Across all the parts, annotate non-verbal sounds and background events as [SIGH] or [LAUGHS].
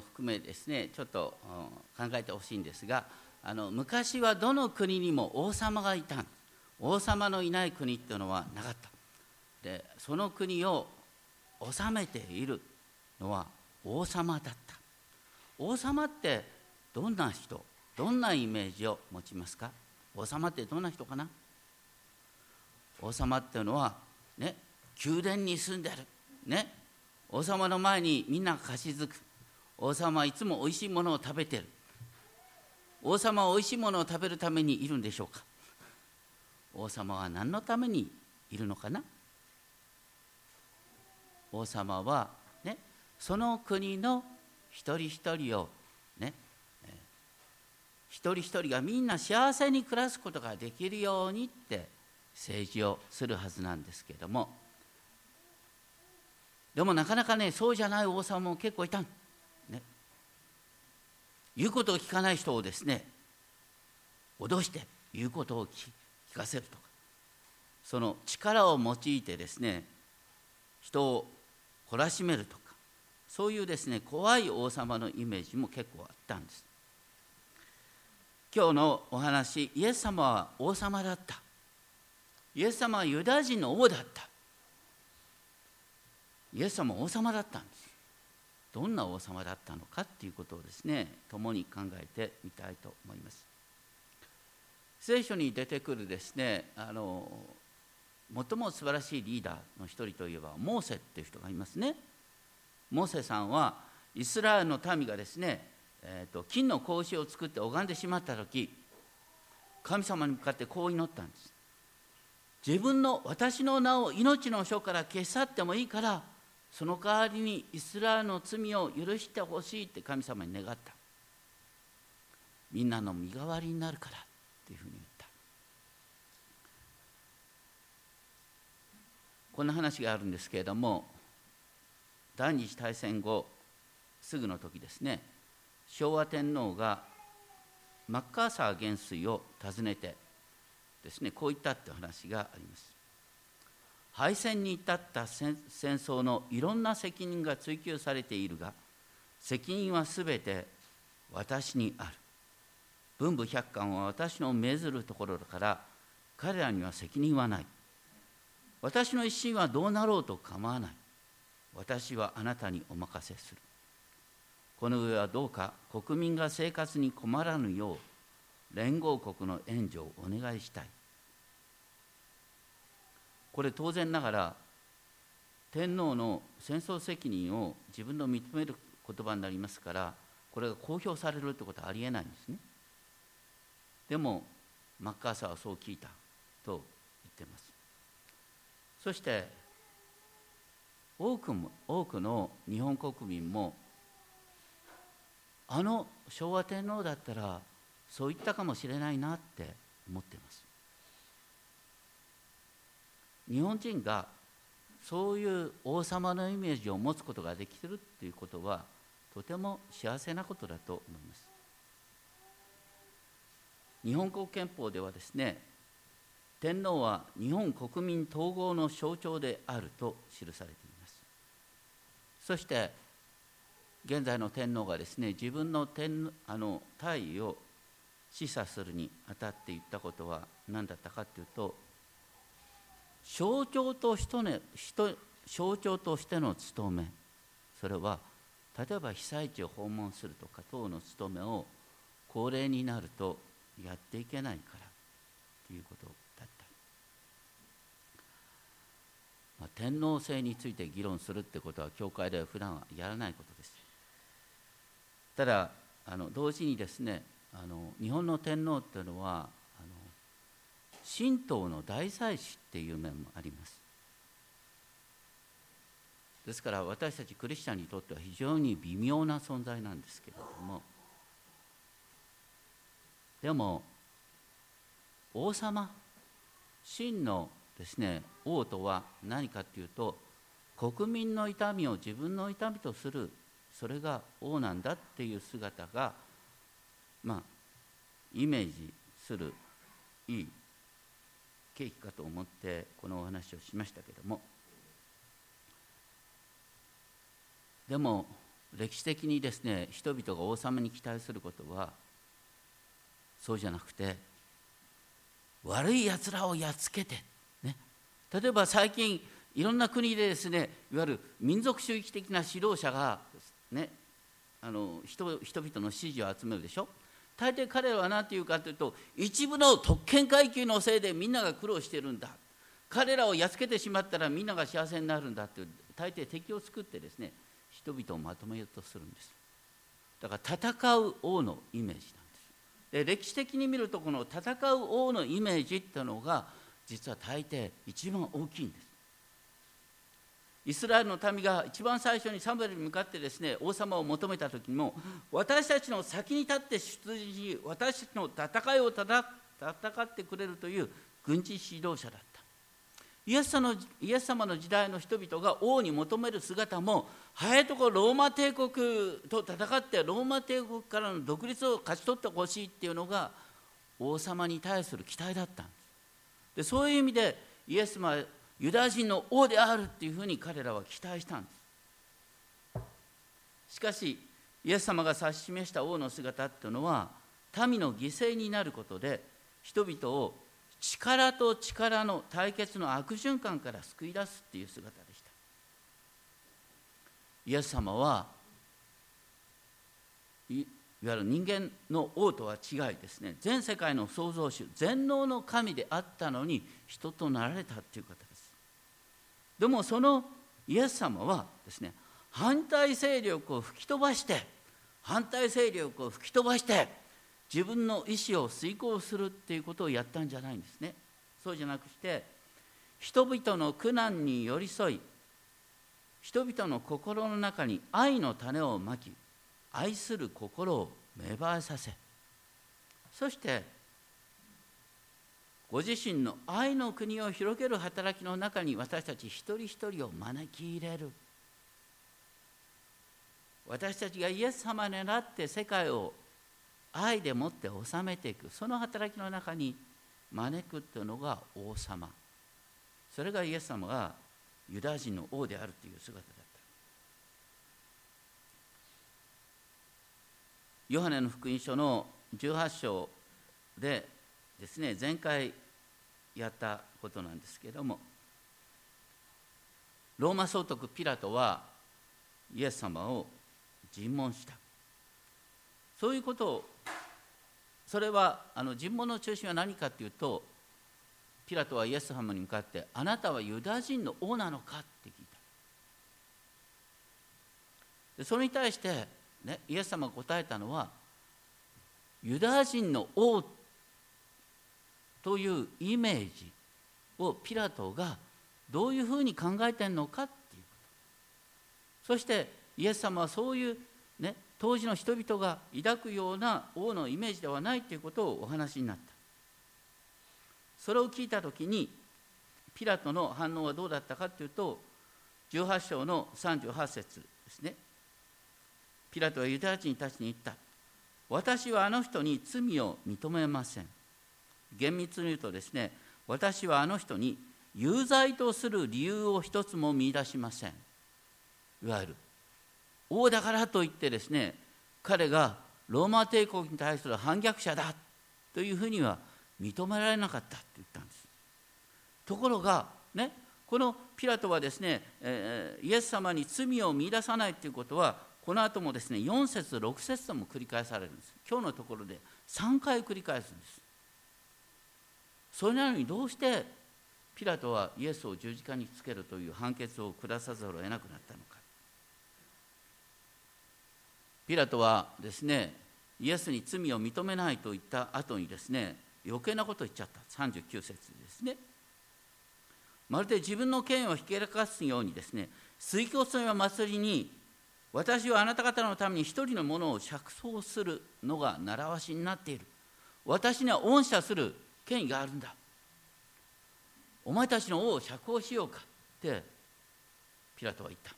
含めですねちょっと考えてほしいんですがあの昔はどの国にも王様がいた王様のいない国っていうのはなかった。でその国を治めているのは王様だった。王様ってどんな人どんなイメージを持ちますか？王様ってどんな人かな？王様っていうのはね宮殿に住んでる。ね王様の前にみんなが貸し付く。王様はいつもおいしいものを食べてる。王様はおいしいものを食べるためにいるんでしょうか。王様は何のためにいるのかな。王様はねその国の一人一人をね一人一人がみんな幸せに暮らすことができるようにって政治をするはずなんですけれども。でもなかなかねそうじゃない王様も結構いたね言うことを聞かない人をですね脅して言うことを聞かせるとかその力を用いてですね人を懲らしめるとかそういうですね怖い王様のイメージも結構あったんです。今日のお話イエス様は王様だった。イエス様はユダヤ人の王だった。イエス様は王様だったんです。どんな王様だったのかっていうことをですね共に考えてみたいと思います。聖書に出てくるですねあの最も素晴らしいリーダーの一人といえばモーセっていう人がいますね。モーセさんはイスラエルの民がですね、えーと、金の格子を作って拝んでしまった時神様に向かってこう祈ったんです。自分の私の名を命の書から消し去ってもいいからその代わりにイスラエルの罪を許してほしいって神様に願った。みんなの身代わりになるからっていうふうに言った。こんな話があるんですけれども第二次大戦後すぐの時ですね。昭和天皇がマッカーサー元帥を訪ねてですねこう言ったって話があります。敗戦に至った戦争のいろんな責任が追及されているが責任はすべて私にある。文武百官は私の命ずるところだから彼らには責任はない。私の一心はどうなろうと構わない。私はあなたにお任せする。この上はどうか国民が生活に困らぬよう連合国の援助をお願いしたい。これ当然ながら天皇の戦争責任を自分の認める言葉になりますからこれが公表されるってことはありえないんですね。でもマッカーサーはそう聞いたと言ってます。そして多くも多くの日本国民もあの昭和天皇だったらそう言ったかもしれないなって思ってます。日本人がそういう王様のイメージを持つことができてるっていうことはとても幸せなことだと思います。日本国憲法ではですね天皇は日本国民統合の象徴であると記されています。そして現在の天皇がですね自分の天あの大位を示唆するにあたって言ったことは何だったかというと象徴としての象徴としての務め。それは例えば被災地を訪問するとか等の務めを高齢になるとやっていけないからということだった、まあ、天皇制について議論するってことは教会では普段はやらないことです。ただあの同時にですねあの日本の天皇っていうのは神道の大祭司っていう面もあります。ですから私たちクリスチャンにとっては非常に微妙な存在なんですけれども。でも王様真のですね王とは何かっていうと国民の痛みを自分の痛みとするそれが王なんだっていう姿がまあイメージするいい契機かと思ってこのお話をしましたけどもでも歴史的にですね人々が王様に期待することはそうじゃなくて悪いやつらをやっつけて、ね、例えば最近いろんな国でですねいわゆる民族主義的な指導者が、ね、あの人人々の支持を集めるでしょ。大抵彼らは何て言うかというと一部の特権階級のせいでみんなが苦労してるんだ。彼らをやっつけてしまったらみんなが幸せになるんだって大抵敵を作ってですね人々をまとめようとするんです。だから戦う王のイメージなんです。で歴史的に見るとこの戦う王のイメージっていうのが実は大抵一番大きいんです。イスラエルの民が一番最初にサムエルに向かってですね王様を求めた時も私たちの先に立って出陣し私たちの戦いを戦ってくれるという軍事指導者だった。イエス様のイエス様の時代の人々が王に求める姿も早いところローマ帝国と戦ってローマ帝国からの独立を勝ち取ってほしいっていうのが王様に対する期待だったんです。でそういう意味でイエス様ユダヤ人の王であるっていうふうに彼らは期待したんです。しかしイエス様が指し示した王の姿っていうのは民の犠牲になることで人々を力と力の対決の悪循環から救い出すっていう姿でした。イエス様はいわゆる人間の王とは違いですね。全世界の創造主全能の神であったのに人となられたっていう方でもそのイエス様はですね反対勢力を吹き飛ばして反対勢力を吹き飛ばして自分の意思を遂行するっていうことをやったんじゃないんですね。そうじゃなくして人々の苦難に寄り添い人々の心の中に愛の種をまき愛する心を芽生えさせそしてご自身の愛の国を広げる働きの中に私たち一人一人を招き入れる。私たちがイエス様になって世界を愛でもって治めていく。その働きの中に招くというのが王様。それがイエス様がユダヤ人の王であるという姿だった。ヨハネの福音書の18章でですね前回やったことなんですけれどもローマ総督ピラトはイエス様を尋問したそういうことをそれはあの尋問の中心は何かというとピラトはイエス様に向かって「あなたはユダヤ人の王なのか?」って聞いたでそれに対して、ね、イエス様が答えたのはユダヤ人の王ってというイメージをピラトがどういうふうに考えてるのかっていうこと。そしてイエス様はそういう、ね、当時の人々が抱くような王のイメージではないということをお話になった。それを聞いた時にピラトの反応はどうだったかというと18章の38節ですね。ピラトはユダヤ人たちに言った。私はあの人に罪を認めません。厳密に言うとですね私はあの人に有罪とする理由を一つも見いだしません。いわゆる王だからといってですね彼がローマ帝国に対する反逆者だというふうには認められなかったって言ったんです。ところがねこのピラトはですね、えー、イエス様に罪を見出さないということはこの後もですね4節6節とも繰り返されるんです。今日のところで3回繰り返すんです。それなのにどうしてピラトはイエスを十字架につけるという判決を下さざるを得なくなったのか。ピラトはですねイエスに罪を認めないと言った後にですね余計なことを言っちゃった。39節ですね。まるで自分の権威をひけらかすようにですね水教祭は祭りに私はあなた方のために一人のものを釈放するのが習わしになっている。私には恩赦する権威があるんだ。お前たちの王を釈放しようかってピラトは言った。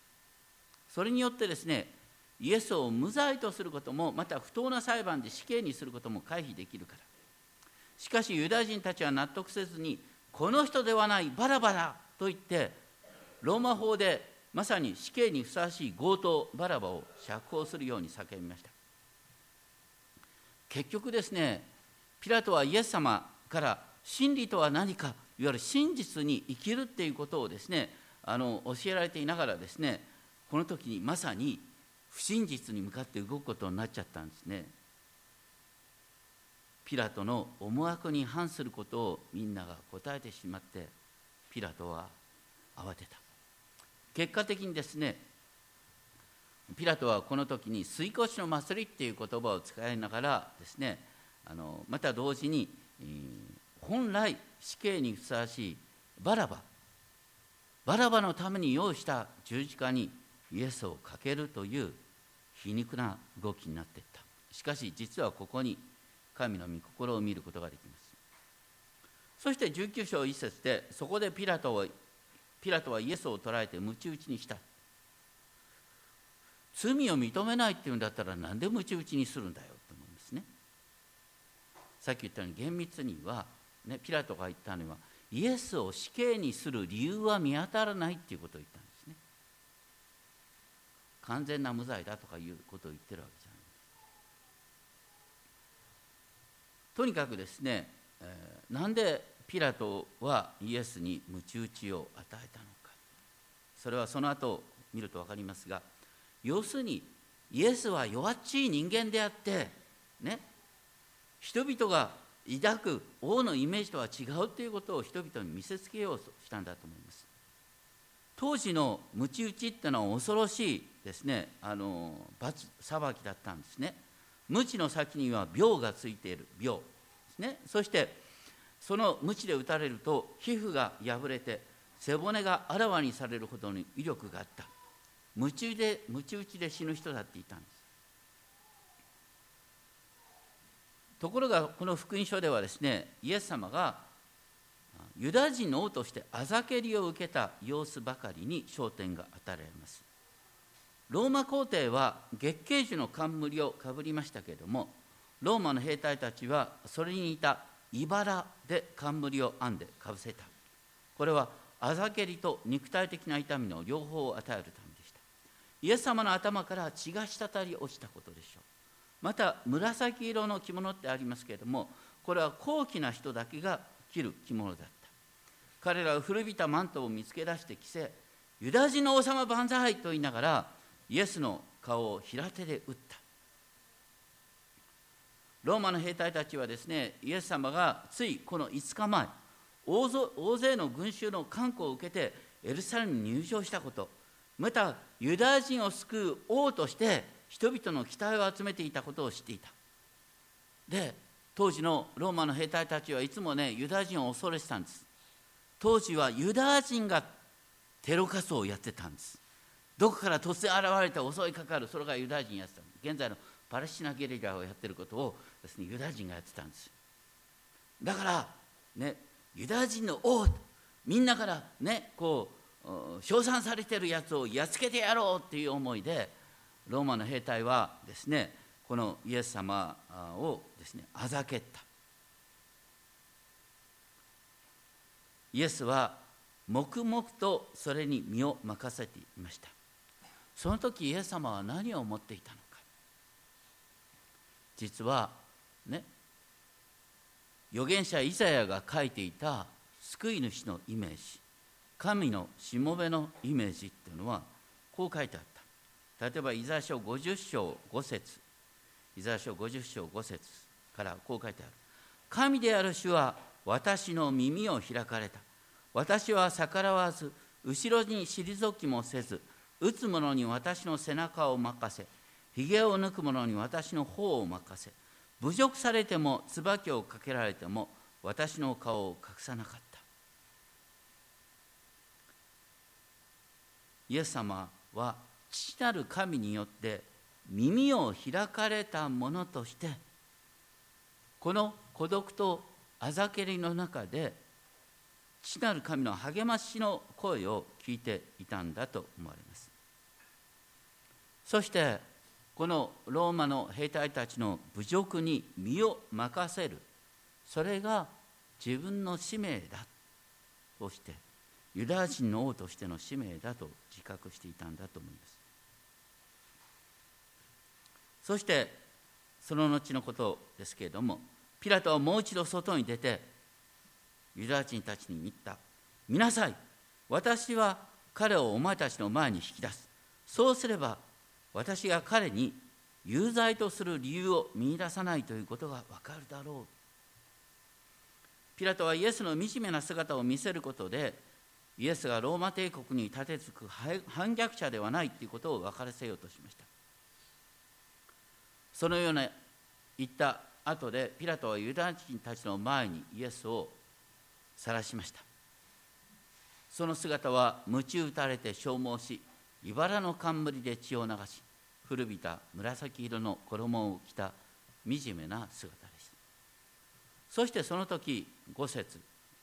それによってですねイエスを無罪とすることもまた不当な裁判で死刑にすることも回避できるから。しかしユダヤ人たちは納得せずにこの人ではないバラバラと言ってローマ法でまさに死刑にふさわしい強盗バラバを釈放するように叫びました。結局ですねピラトはイエス様から真理とは何かいわゆる真実に生きるっていうことをですねあの教えられていながらですねこの時にまさに不真実に向かって動くことになっちゃったんですね。ピラトの思惑に反することをみんなが答えてしまってピラトは慌てた。結果的にですねピラトはこの時に「水越の祭り」っていう言葉を使いながらですねあのまた同時に、本来死刑にふさわしいバラバ。バラバのために用意した十字架にイエスをかけるという皮肉な動きになっていった。しかし実はここに神の御心を見ることができます。そして19章1節でそこでピラトをピラトはイエスを捕らえて鞭打ちにした。罪を認めないっていうんだったら何で鞭打ちにするんだよ。さっき言ったように厳密には、ね、ピラトが言ったのはイエスを死刑にする理由は見当たらないっていうことを言ったんですね。完全な無罪だとかいうことを言ってるわけじゃない。とにかくですね、えー、なんでピラトはイエスに鞭打ちを与えたのか。それはその後見ると分かりますが要するにイエスは弱っちい人間であってね人々が抱く王のイメージとは違うということを人々に見せつけようとしたんだと思います。当時の鞭打ちっていうのは恐ろしいですね。あの罰裁きだったんですね。鞭の先には病がついている病ですね。そしてその鞭で打たれると皮膚が破れて背骨があらわにされるほどの威力があった。鞭で鞭打ちで死ぬ人だっていたんです。ところがこの福音書ではですねイエス様がユダヤ人の王としてあざけりを受けた様子ばかりに焦点が当たられます。ローマ皇帝は月桂樹の冠をかぶりましたけれどもローマの兵隊たちはそれに似た茨で冠を編んでかぶせた。これはあざけりと肉体的な痛みの両方を与えるためでした。イエス様の頭から血が滴り落ちたことでしょう。また紫色の着物ってありますけれどもこれは高貴な人だけが着る着物だった。彼らは古びたマントを見つけ出して着せユダヤ人の王様万歳と言いながらイエスの顔を平手で打った。ローマの兵隊たちはですねイエス様がついこの5日前大勢の群衆の観光を受けてエルサレムに入場したことまたユダヤ人を救う王として人々の期待を集めていたことを知っていた。で当時のローマの兵隊たちはいつもねユダヤ人を恐れてたんです。当時はユダヤ人がテロ活動をやってたんです。どこから突然現れて襲いかかるそれがユダヤ人やってたんです。現在のパレスチナゲリラをやってることをですねユダヤ人がやってたんです。だからねユダヤ人の王みんなからねこう称賛されてるやつをやっつけてやろうっていう思いでローマの兵隊はですねこのイエス様をですねあざけった。イエスは黙々とそれに身を任せていました。その時イエス様は何を思っていたのか。実はね預言者イザヤが書いていた救い主のイメージ神のしもべのイメージっていうのはこう書いてあった。例えばイザヤ書50章5節。イザヤ書50章5節からこう書いてある。神である主は私の耳を開かれた。私は逆らわず後ろに退きもせず打つ者に私の背中を任せひげを抜く者に私の方を任せ侮辱されても椿をかけられても私の顔を隠さなかった。イエス様は父なる神によって耳を開かれたものとしてこの孤独とあざけりの中で父なる神の励ましの声を聞いていたんだと思われます。そしてこのローマの兵隊たちの侮辱に身を任せる。それが自分の使命だとしてユダヤ人の王としての使命だと自覚していたんだと思います。そしてその後のことですけれどもピラトはもう一度外に出てユダヤ人たちに言った「見なさい。私は彼をお前たちの前に引き出す。そうすれば私が彼に有罪とする理由を見いださないということがわかるだろう。ピラトはイエスの惨めな姿を見せることでイエスがローマ帝国に立てつく反逆者ではないということを分からせようとしました。そのような言った後でピラトはユダヤ人たちの前にイエスを晒しました。その姿は鞭打たれて消耗し茨の冠で血を流し古びた紫色の衣を着た惨めな姿ですそしてその時五節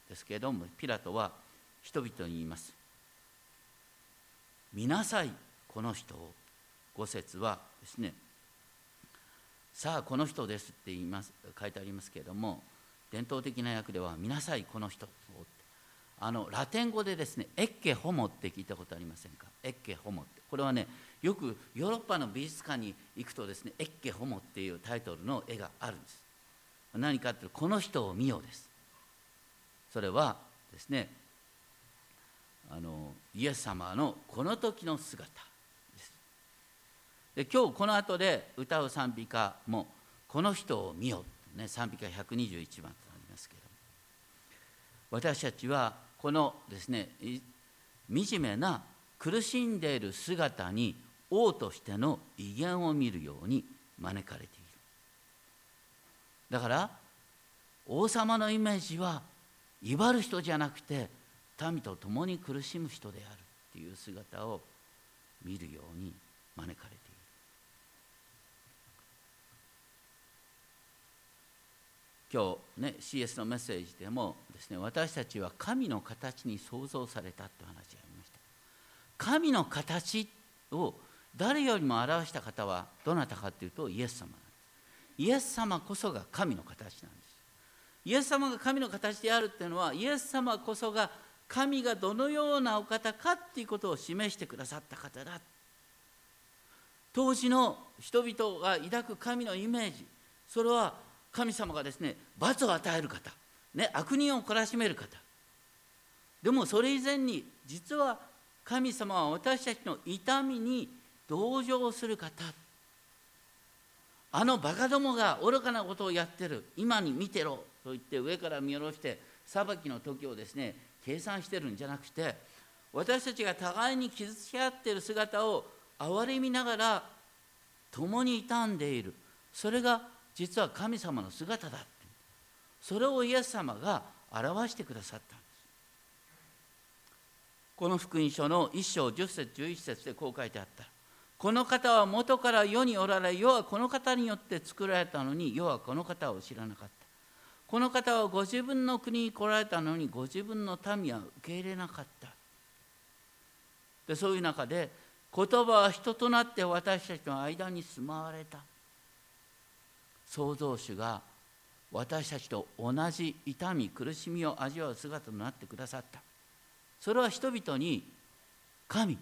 ですけれどもピラトは人々に言います。見なさいこの人を。五節はですねさあこの人ですって言います書いてありますけれども伝統的な訳では見なさいこの人あのラテン語でですねエッケホモって聞いたことありませんか？エッケホモって。これはねよくヨーロッパの美術館に行くとですねエッケホモっていうタイトルの絵があるんです。何かっていうとこの人を見ようです。それはですねあのイエス様のこの時の姿。で今日この後で歌う賛美歌もこの人を見よう、ね、賛美歌121番となりますけれども。私たちはこのですね惨めな苦しんでいる姿に王としての威厳を見るように招かれている。だから王様のイメージは威張る人じゃなくて民と共に苦しむ人であるっていう姿を見るように招かれている。今日ね CS のメッセージでもですね私たちは神の形に創造されたって話がありました。神の形を誰よりも表した方はどなたかというとイエス様なんです。イエス様こそが神の形なんです。イエス様が神の形であるっていうのはイエス様こそが神がどのようなお方かっていうことを示してくださった方だ。当時の人々が抱く神のイメージそれは神様がですね罰を与える方、ね、悪人を懲らしめる方。でもそれ以前に実は神様は私たちの痛みに同情する方。あのバカどもが愚かなことをやってる。今に見てろ。と言って上から見下ろして裁きの時をですね計算してるんじゃなくて私たちが互いに傷つけ合ってる姿を憐れみながら共に傷んでいる。それが実は神様の姿だってそれをイエス様が表してくださったんです。この福音書の1章10節11節でこう書いてあった。この方は元から世におられ世はこの方によって作られたのに世はこの方を知らなかった。この方はご自分の国に来られたのにご自分の民は受け入れなかった。でそういう中で言葉は人となって私たちの間に住まわれた。創造主が私たちと同じ痛み苦しみを味わう姿となってくださった。それは人々に神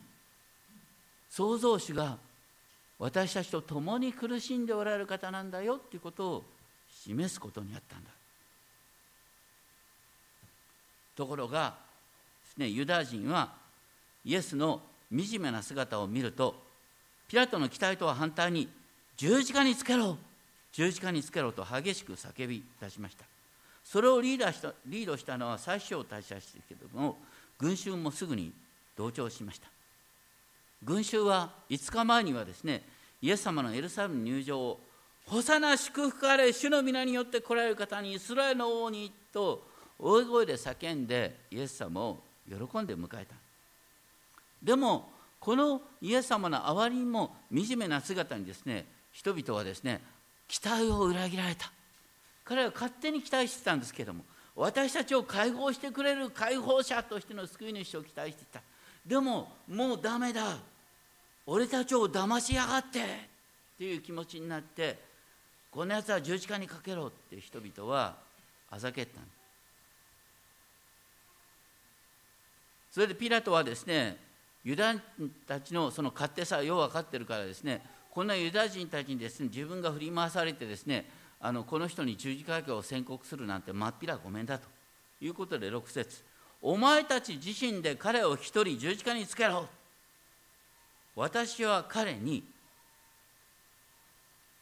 創造主が私たちと共に苦しんでおられる方なんだよっていうことを示すことになったんだ。ところが、ね、ユダヤ人はイエスの惨めな姿を見るとピラトの期待とは反対に十字架につけろ。十字架につけろと激しく叫び出しました。それをリーダーしたリードしたのは最初大社ですけども群衆もすぐに同調しました。群衆は5日前にはですねイエス様のエルサレム入場を「ホサナ祝福あれ主の皆によって来られる方にイスラエルの王に」と大声で叫んでイエス様を喜んで迎えた。でもこのイエス様のあわりにも惨めな姿にですね人々はですね期待を裏切られた。彼は勝手に期待してたんですけども私たちを解放してくれる解放者としての救い主を期待していた。でももうダメだ。俺たちを騙しやがって。っていう気持ちになってこのやつは十字架にかけろって人々はあざけったそれでピラトはですねユダヤ人たちのその勝手さよう分かってるからですねこんなユダヤ人たちにですね自分が振り回されてですねあのこの人に十字架を宣告するなんてまっぴらごめんだと。いうことで6節。お前たち自身で彼を一人十字架につけろ。私は彼に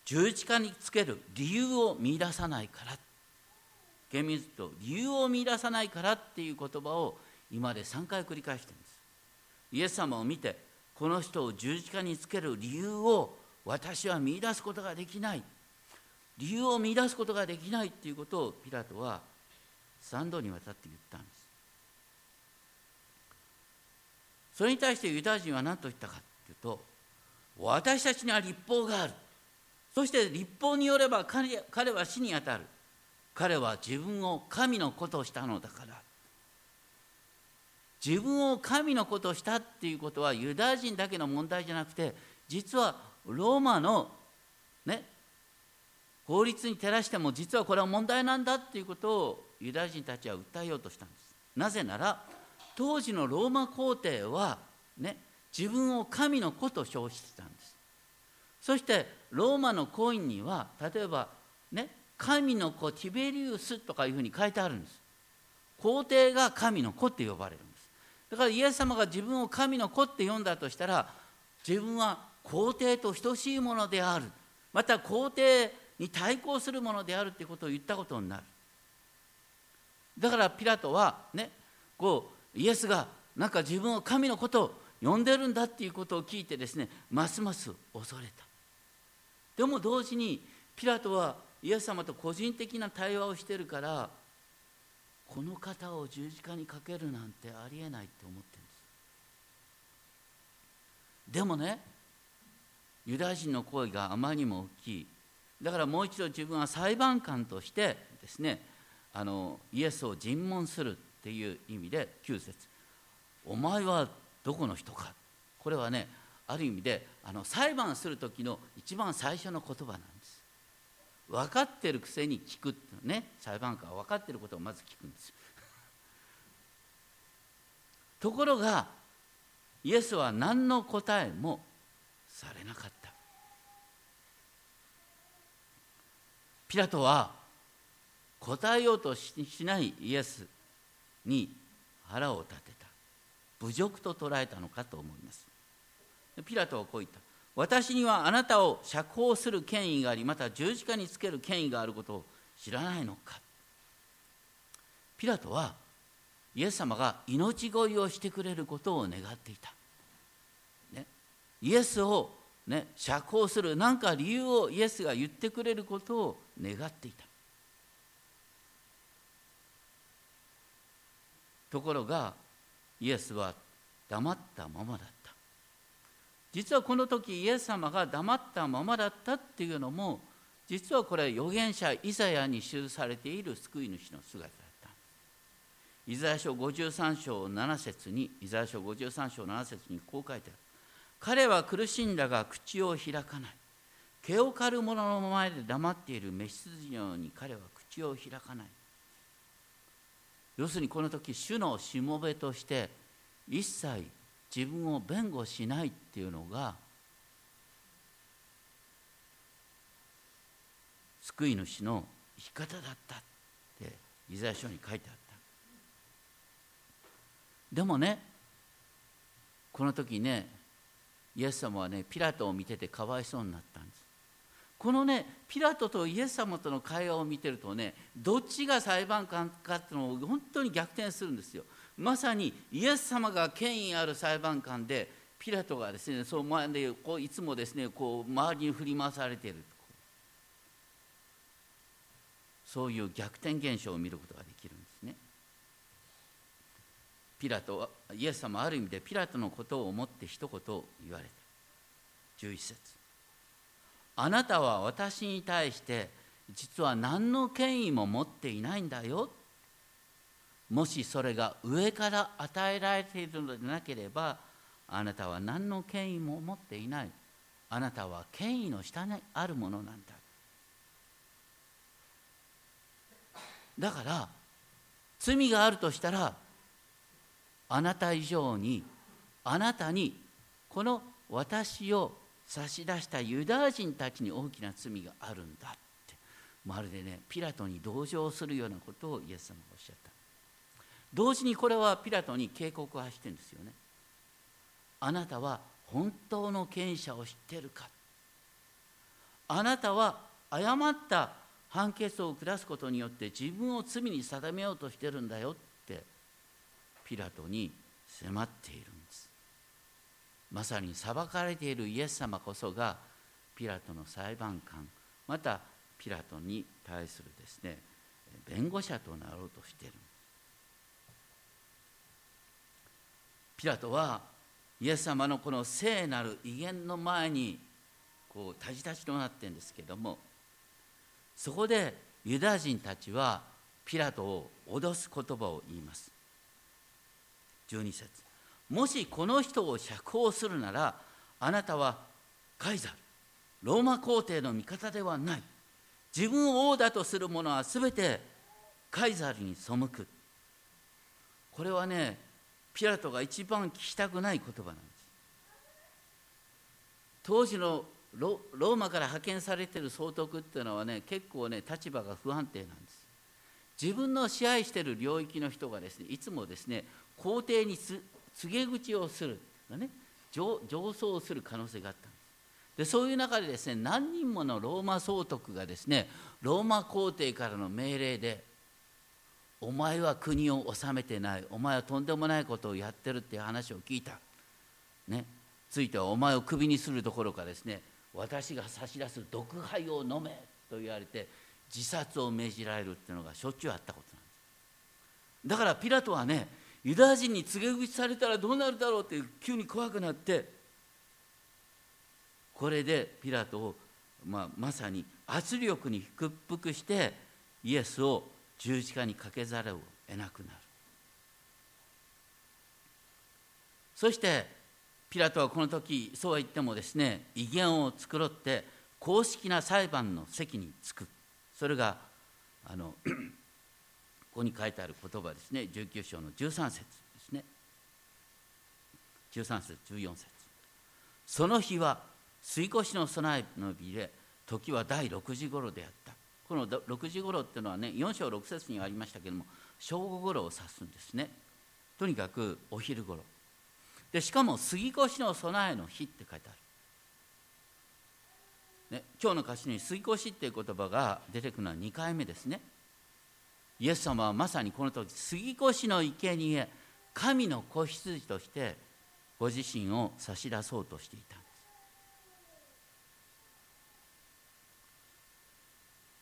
十字架につける理由を見出さないから。厳密と理由を見出さないからっていう言葉を今で3回繰り返してるんです。イエス様を見てこの人を十字架につける理由を私は見出すことができない。理由を見出すことができないっていうことをピラトは3度にわたって言ったんです。それに対してユダヤ人は何と言ったかっていうと私たちには立法がある。そして立法によれば彼彼は死に当たる。彼は自分を神の子としたのだから。自分を神の子としたっていうことはユダヤ人だけの問題じゃなくて実はローマのね法律に照らしても実はこれは問題なんだっていうことをユダヤ人たちは訴えようとしたんです。なぜなら当時のローマ皇帝はね自分を神の子と称してたんです。そしてローマのコインには例えばね神の子ティベリウスとかいうふうに書いてあるんです。皇帝が神の子って呼ばれるんです。だからイエス様が自分を神の子って呼んだとしたら自分は皇帝と等しいものである。また皇帝に対抗するものであるということを言ったことになる。だからピラトはねこうイエスがなんか自分を神のことを呼んでるんだっていうことを聞いてですねますます恐れた。でも同時にピラトはイエス様と個人的な対話をしてるからこの方を十字架にかけるなんてありえないって思ってるんです。でもねユダヤ人の行為があまりにも大きい。だからもう一度自分は裁判官としてですねあのイエスを尋問するっていう意味で9節。お前はどこの人か。これはねある意味であの裁判する時の一番最初の言葉なんです。分かってるくせに聞くってね。裁判官は分かってることをまず聞くんです [LAUGHS] ところがイエスは何の答えもされなかったピラトは答えようとしないイエスに腹を立てた。侮辱と捉えたのかと思います。ピラトはこう言った。私にはあなたを釈放する権威がありまた十字架につける権威があることを知らないのか。ピラトはイエス様が命乞いをしてくれることを願っていた、ね、イエスを、ね、釈放する何か理由をイエスが言ってくれることを願っていた。ところがイエスは黙ったままだった。実はこの時イエス様が黙ったままだったっていうのも実はこれ預言者イザヤに記されている救い主の姿だった。イザヤ書53章7節にイザヤ書53章7節にこう書いてある彼は苦しんだが口を開かない。毛を刈る者の前で黙っている召羊のように彼は口を開かない。要するにこの時主のしもべとして一切自分を弁護しないっていうのが救い主の生き方だったってイザヤ書に書いてあった。でもねこの時ねイエス様はねピラトを見ててかわいそうになったんです。このねピラトとイエス様との会話を見てるとねどっちが裁判官かっていうのを本当に逆転するんですよ。まさにイエス様が権威ある裁判官でピラトがですねその前でこういつもですねこう周りに振り回されているそういう逆転現象を見ることができる。ピラトはイエス様ある意味でピラトのことを思って一言言われた。11節。あなたは私に対して実は何の権威も持っていないんだよ。もしそれが上から与えられているのでなければあなたは何の権威も持っていない。あなたは権威の下にあるものなんだ。だから罪があるとしたらあなた以上にあなたにこの私を差し出したユダヤ人たちに大きな罪があるんだって。まるでねピラトに同情するようなことをイエス様がおっしゃった。同時にこれはピラトに警告を発してるんですよね。あなたは本当の権者を知ってるか。あなたは誤った判決を下すことによって自分を罪に定めようとしてるんだよ。ってピラトに迫っているんです。まさに裁かれているイエス様こそがピラトの裁判官またピラトに対するですね弁護者となろうとしている。ピラトはイエス様のこの聖なる威厳の前にこうたじたちとなってるんですけどもそこでユダヤ人たちはピラトを脅す言葉を言います。12節。もしこの人を釈放するならあなたはカイザルローマ皇帝の味方ではない。自分を王だとする者は全てカイザルに背く。これはねピラトが一番聞きたくない言葉なんです。当時のローマから派遣されてる総督っていうのはね結構ね立場が不安定なんです。自分の支配している領域の人がですねいつもですね皇帝に告げ口をする、ね、上上層する可能性があった。んですでそういう中でですね何人ものローマ総督がですねローマ皇帝からの命令でお前は国を治めてない。お前はとんでもないことをやってるっていう話を聞いた。ね。ついてはお前をクビにするどころかですね私が差し出す毒杯を飲めと言われて自殺を命じられるっていうのがしょっちゅうあったことなんです。だからピラトはねユダヤ人に告げ口されたらどうなるだろうって急に怖くなってこれでピラトを、まあ、まさに圧力に屈服してイエスを十字架にかけざるを得なくなる。そしてピラトはこの時そうは言ってもですね威厳を繕って公式な裁判の席に着く。それがあのここに書いてある言葉ですね。19章の13節ですね。13節14節。その日は水越の備えの日で時は第6時頃であった。この6時頃っていうのはね4章6節にありましたけども正午頃を指すんですね。とにかくお昼頃。でしかも杉越の備えの日って書いてある、ね、今日の歌詞に杉越っていう言葉が出てくるのは2回目ですね。イエス様はまさにこの時杉越の生贄神の子羊としてご自身を差し出そうとしていたんで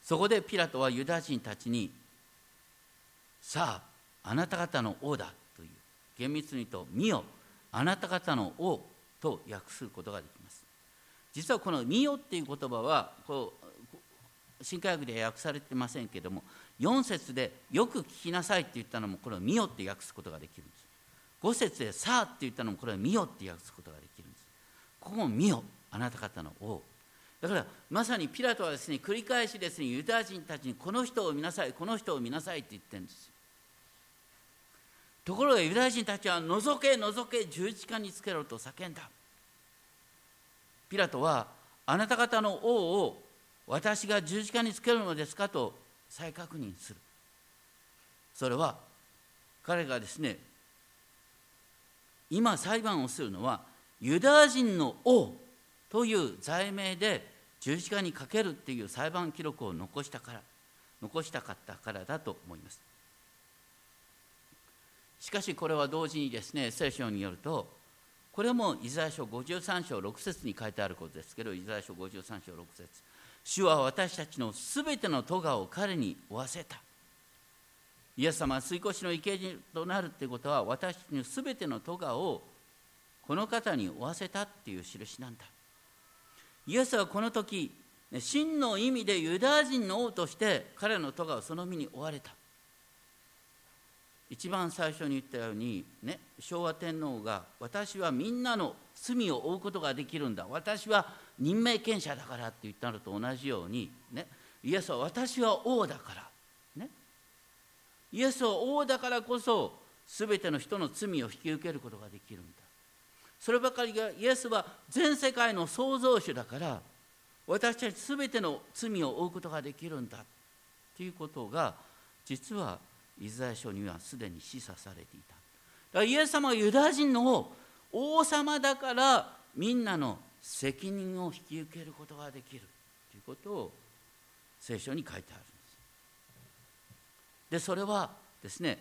す。そこでピラトはユダヤ人たちにさああなた方の王だという厳密に言うと見よあなた方の王と訳することができます。実はこの「見よ」っていう言葉はこう新科学では訳されてませんけども4節で「よく聞きなさい」って言ったのもこれを「見よ」って訳すことができるんです。5節で「さあ」って言ったのもこれは「見よ」って訳すことができるんです。ここも「見よ」あなた方の王だからまさにピラトはですね繰り返しですねユダヤ人たちにこの人を見なさいこの人を見なさいって言ってるんです。ところがユダヤ人たちは覗け覗け十字架につけろと叫んだ。ピラトはあなた方の王を私が十字架につけるのですかと再確認する。それは彼がですね今裁判をするのはユダヤ人の王という罪名で十字架にかけるっていう裁判記録を残したから残したかったからだと思います。しかしこれは同時にですね聖書によるとこれもイザヤ書53章6節に書いてあることですけどイザヤ書53章6節主は私たちのすべての咎を彼に負わせた。イエス様は水越しの生贄となるってことは私たちのすべての咎をこの方に負わせたっていう印なんだ。イエスはこの時真の意味でユダヤ人の王として彼の咎をその身に追われた。一番最初に言ったように、ね、昭和天皇が私はみんなの罪を負うことができるんだ。私は任命権者だからって言ったのと同じように、ね、イエスは私は王だから、ね、イエスは王だからこそ全ての人の罪を引き受けることができるんだ。そればかりがイエスは全世界の創造主だから私たち全ての罪を負うことができるんだ。ということが実はイザヤ書にはすでに示唆されていた。だからイエス様はユダヤ人の王様だからみんなの責任を引き受けることができるということを聖書に書いてあるんです。でそれはですね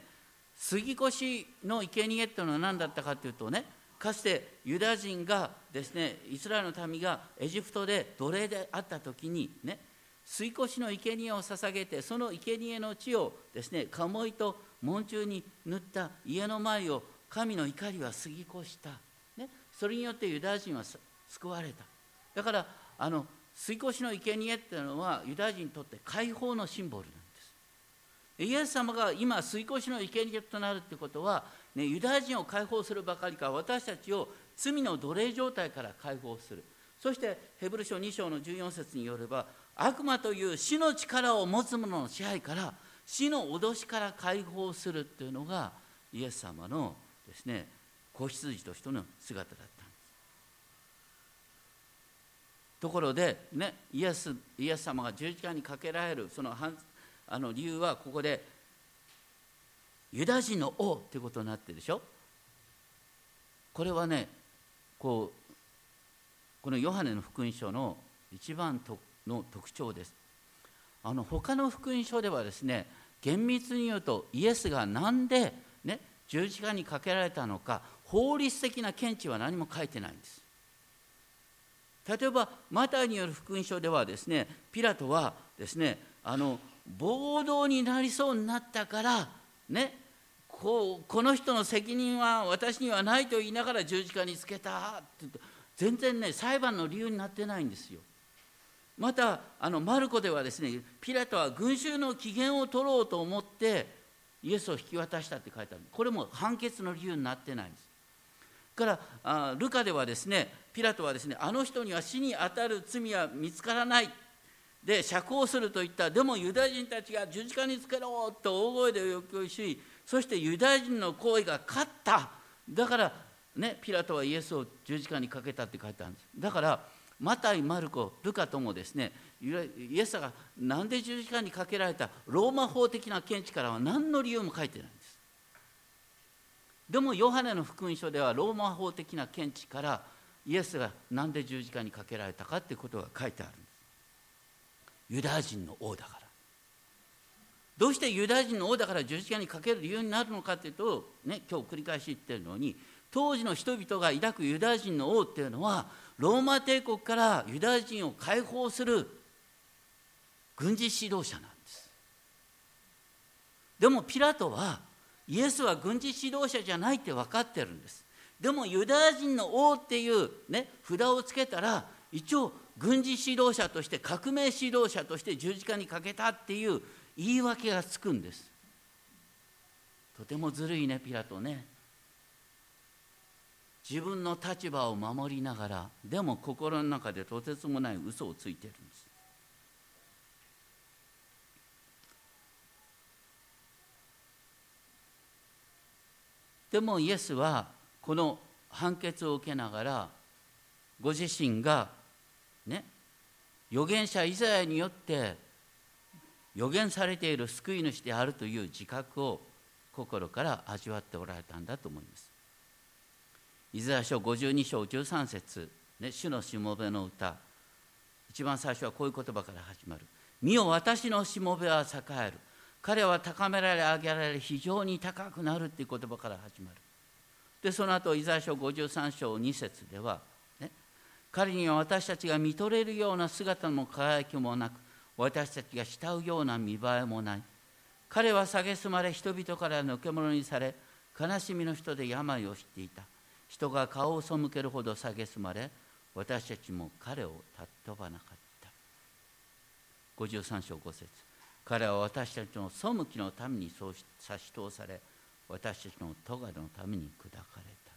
杉越の生贄っていうのは何だったかというとねかつてユダヤ人がですねイスラエルの民がエジプトで奴隷であった時にね水越の生贄を捧げてその生贄の地をですね鴨居と門中に塗った家の前を神の怒りは過ぎ越した、ね、それによってユダヤ人は救われた。だからあの水越の生贄っていうのはユダヤ人にとって解放のシンボルなんです。イエス様が今水越の生贄となるってことは、ね、ユダヤ人を解放するばかりか私たちを罪の奴隷状態から解放する。そしてヘブル書2章の14節によれば悪魔という死の力を持つ者の支配から死の脅しから解放するっていうのがイエス様のですね子羊としての姿だったんですところでねイエスイエス様が十字架にかけられるそのあの理由はここでユダヤ人の王ってことになってるでしょ？これはねこうこのヨハネの福音書の一番の特徴です。あの他の福音書ではですね厳密に言うとイエスが何で、ね、十字架にかけられたのか法律的な見地は何も書いてないんです。例えばマタイによる福音書ではですねピラトはですねあの暴動になりそうになったからねこうこの人の責任は私にはないと言いながら十字架につけたって言って全然ね裁判の理由になってないんですよ。またあのマルコではですねピラトは群衆の機嫌を取ろうと思ってイエスを引き渡したって書いてある。これも判決の理由になってないんです。からあルカではですねピラトはですねあの人には死に当たる罪は見つからない。で釈放すると言った。でもユダヤ人たちが十字架につけろと大声で要求しそしてユダヤ人の行為が勝った。だからねピラトはイエスを十字架にかけたって書いてあるんです。だからマタイ、マルコ、ルカともですねイエスが何で十字架にかけられた？ローマ法的な見地からは何の理由も書いてない。でもヨハネの福音書ではローマ法的な見地からイエスが何で十字架にかけられたかっていうことが書いてあるんです。ユダヤ人の王だから。どうしてユダヤ人の王だから十字架にかける理由になるのかっていうと、ね、今日繰り返し言ってるのに当時の人々が抱くユダヤ人の王っていうのはローマ帝国からユダヤ人を解放する軍事指導者なんです。でもピラトはイエスは軍事指導者じゃないって分かってるんです。でもユダヤ人の王っていうね札をつけたら一応軍事指導者として革命指導者として十字架にかけたっていう言い訳がつくんです。とてもずるいねピラトね。自分の立場を守りながらでも心の中でとてつもない嘘をついてるんです。でもイエスはこの判決を受けながらご自身がね預言者イザヤによって予言されている救い主であるという自覚を心から味わっておられたんだと思います。イザヤ書52章13節、ね、主のしもべの歌。一番最初はこういう言葉から始まる「見よ私のしもべは栄える」彼は高められ上げられ非常に高くなるっていう言葉から始まる。でその後イザヤ書53章2節では、ね、彼には私たちが見とれるような姿も輝きもなく私たちが慕うような見栄えもない。彼は蔑まれ人々から抜け者にされ悲しみの人で病を知っていた。人が顔を背けるほど蔑まれ私たちも彼を尊ばなかった。53章5節。彼は私たちの背きのためにそう差し通され私たちの咎のために砕かれた。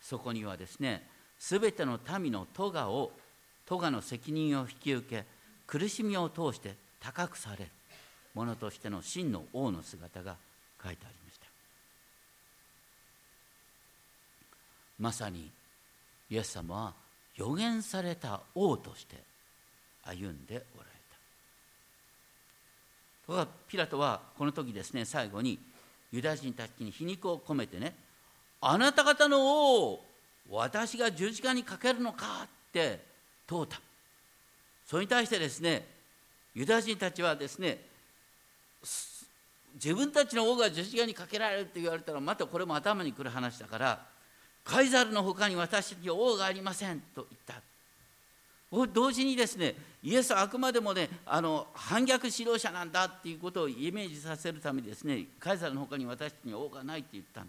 そこにはですねすべての民の咎を咎の責任を引き受け苦しみを通して高くされる者としての真の王の姿が書いてありました。まさにイエス様は予言された王として歩んでおられた。ところがピラトはこの時ですね最後にユダヤ人たちに皮肉を込めてねあなた方の王を私が十字架にかけるのかって問うた。それに対してですねユダヤ人たちはですね自分たちの王が十字架にかけられるって言われたらまたこれも頭にくる話だからカイザルのほかに私たちは王がありませんと言った。同時にですねイエスはあくまでもねあの反逆指導者なんだっていうことをイメージさせるためにですねカイザルのほかに私たちに王がないって言った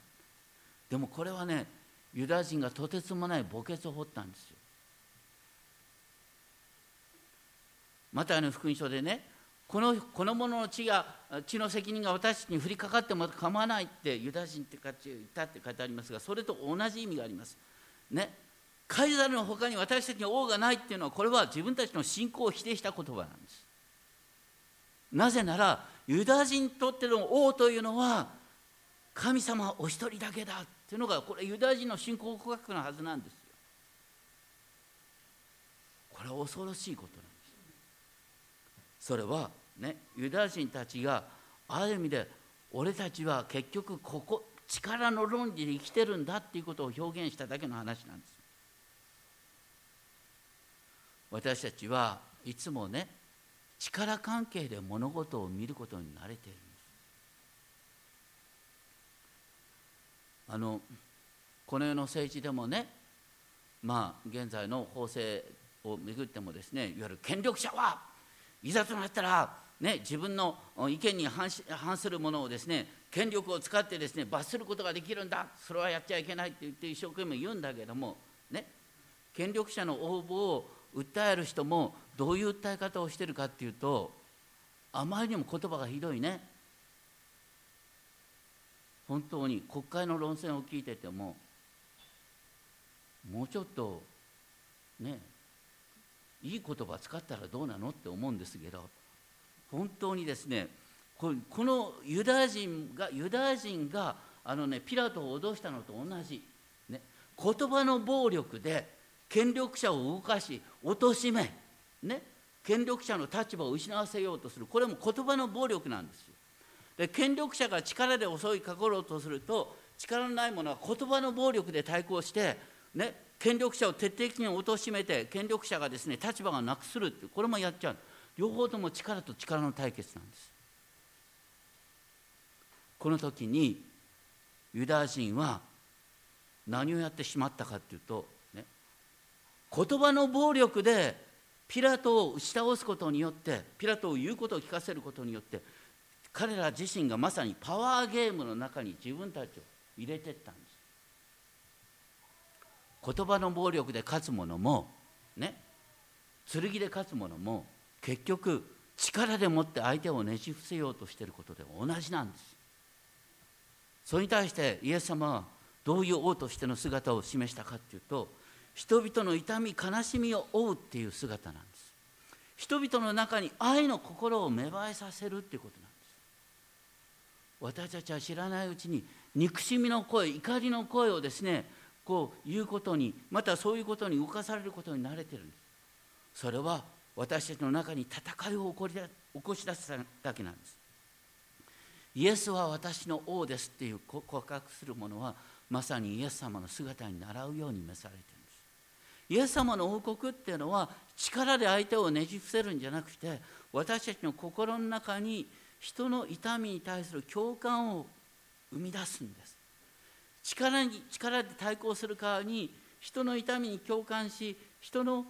でもこれはねユダヤ人がとてつもない墓穴を掘ったんですよ。またあの福音書でねこのこの者の血が血の責任が私たちに降りかかっても構わないってユダヤ人って言ったって書いてありますがそれと同じ意味があります。ね。カイザルのほかに私たちに王がないっていうのはこれは自分たちの信仰を否定した言葉なんです。なぜならユダヤ人にとっての王というのは神様お一人だけだっていうのがこれユダヤ人の信仰告白のはずなんですよ。これは恐ろしいことなんです。それはねユダヤ人たちがある意味で俺たちは結局ここ力の論理で生きてるんだっていうことを表現しただけの話なんです。私たちはいつもね力関係で物事を見ることに慣れているんです。あのこの世の政治でもねまあ現在の法制をめぐってもですねいわゆる権力者はいざとなったらね、自分の意見に反するものをですね権力を使ってですね罰することができるんだ。それはやっちゃいけないって言って一生懸命言うんだけどもね権力者の応募を訴える人もどういう訴え方をしてるかっていうとあまりにも言葉がひどいね。本当に国会の論戦を聞いててももうちょっとねいい言葉使ったらどうなのって思うんですけど本当にですねこのユダヤ人がユダヤ人があのねピラトを脅したのと同じ、ね、言葉の暴力で権力者を動かし貶め、ね、権力者の立場を失わせようとする。これも言葉の暴力なんですよ。で権力者が力で襲いかかろうとすると力のない者は言葉の暴力で対抗して、ね、権力者を徹底的に貶めて権力者がですね立場がなくするってこれもやっちゃう。両方とも力と力の対決なんです。この時にユダヤ人は何をやってしまったかっていうと言葉の暴力でピラトを打ち倒すことによってピラトを言うことを聞かせることによって彼ら自身がまさにパワーゲームの中に自分たちを入れていったんです。言葉の暴力で勝つ者もね剣で勝つ者も結局力でもって相手をねじ伏せようとしていることで同じなんです。それに対してイエス様はどういう王としての姿を示したかっていうと人々の痛み悲しみを負うっていう姿なんです。人々の中に愛の心を芽生えさせるっていうことなんです。私たちは知らないうちに憎しみの声怒りの声をですねこう言うことにまたそういうことに動かされることに慣れてるんです。それは私たちの中に戦いを起こり起こし出すだけなんです。イエスは私の王ですっていう告白する者はまさにイエス様の姿に倣うように召されている。イエス様の王国っていうのは力で相手をねじ伏せるんじゃなくて私たちの心の中に人の痛みに対する共感を生み出すんです。力に力で対抗する代わりに人の痛みに共感し人の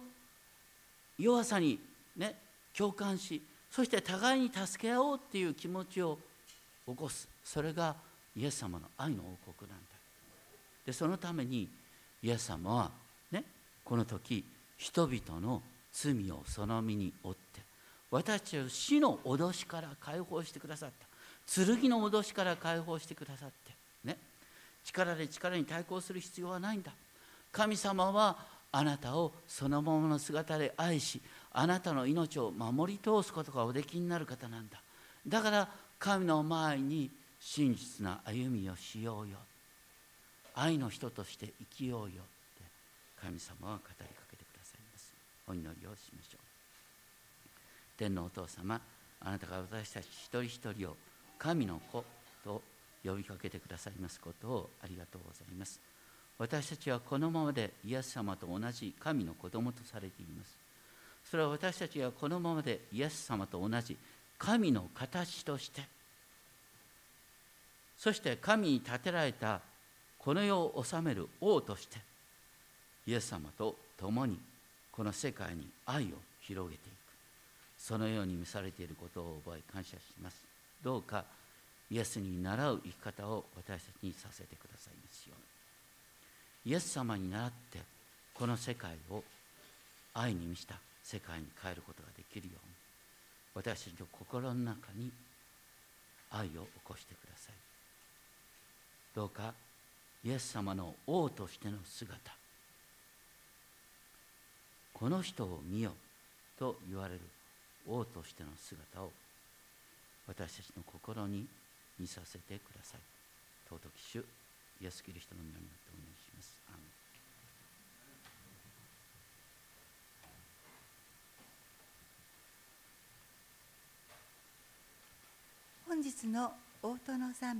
弱さにね共感しそして互いに助け合おうっていう気持ちを起こす。それがイエス様の愛の王国なんだ。でそのためにイエス様はこの時人々の罪をその身に負って私たちを死の脅しから解放してくださった。剣の脅しから解放してくださってね。力で力に対抗する必要はないんだ。神様はあなたをそのままの姿で愛しあなたの命を守り通すことがおできになる方なんだ。だから神の前に真実な歩みをしようよ。愛の人として生きようよ。神様は語りかけてくださいます。お祈りをしましょう。天のお父様あなたが私たち一人一人を神の子と呼びかけてくださいますことをありがとうございます。私たちはこのままでイエス様と同じ神の子供とされています。それは私たちがこのままでイエス様と同じ神の形としてそして神に立てられたこの世を治める王としてイエス様と共にこの世界に愛を広げていく。そのように見されていることを覚え感謝します。どうかイエスに倣う生き方を私たちにさせてくださいますように。イエス様に倣ってこの世界を愛に満ちた世界に変えることができるように。私たちの心の中に愛を起こしてください。どうかイエス様の王としての姿この人を見よと言われる王としての姿を私たちの心に見させてください。尊き主イエス・キリストの皆によってお願いします。本日の応答の賛美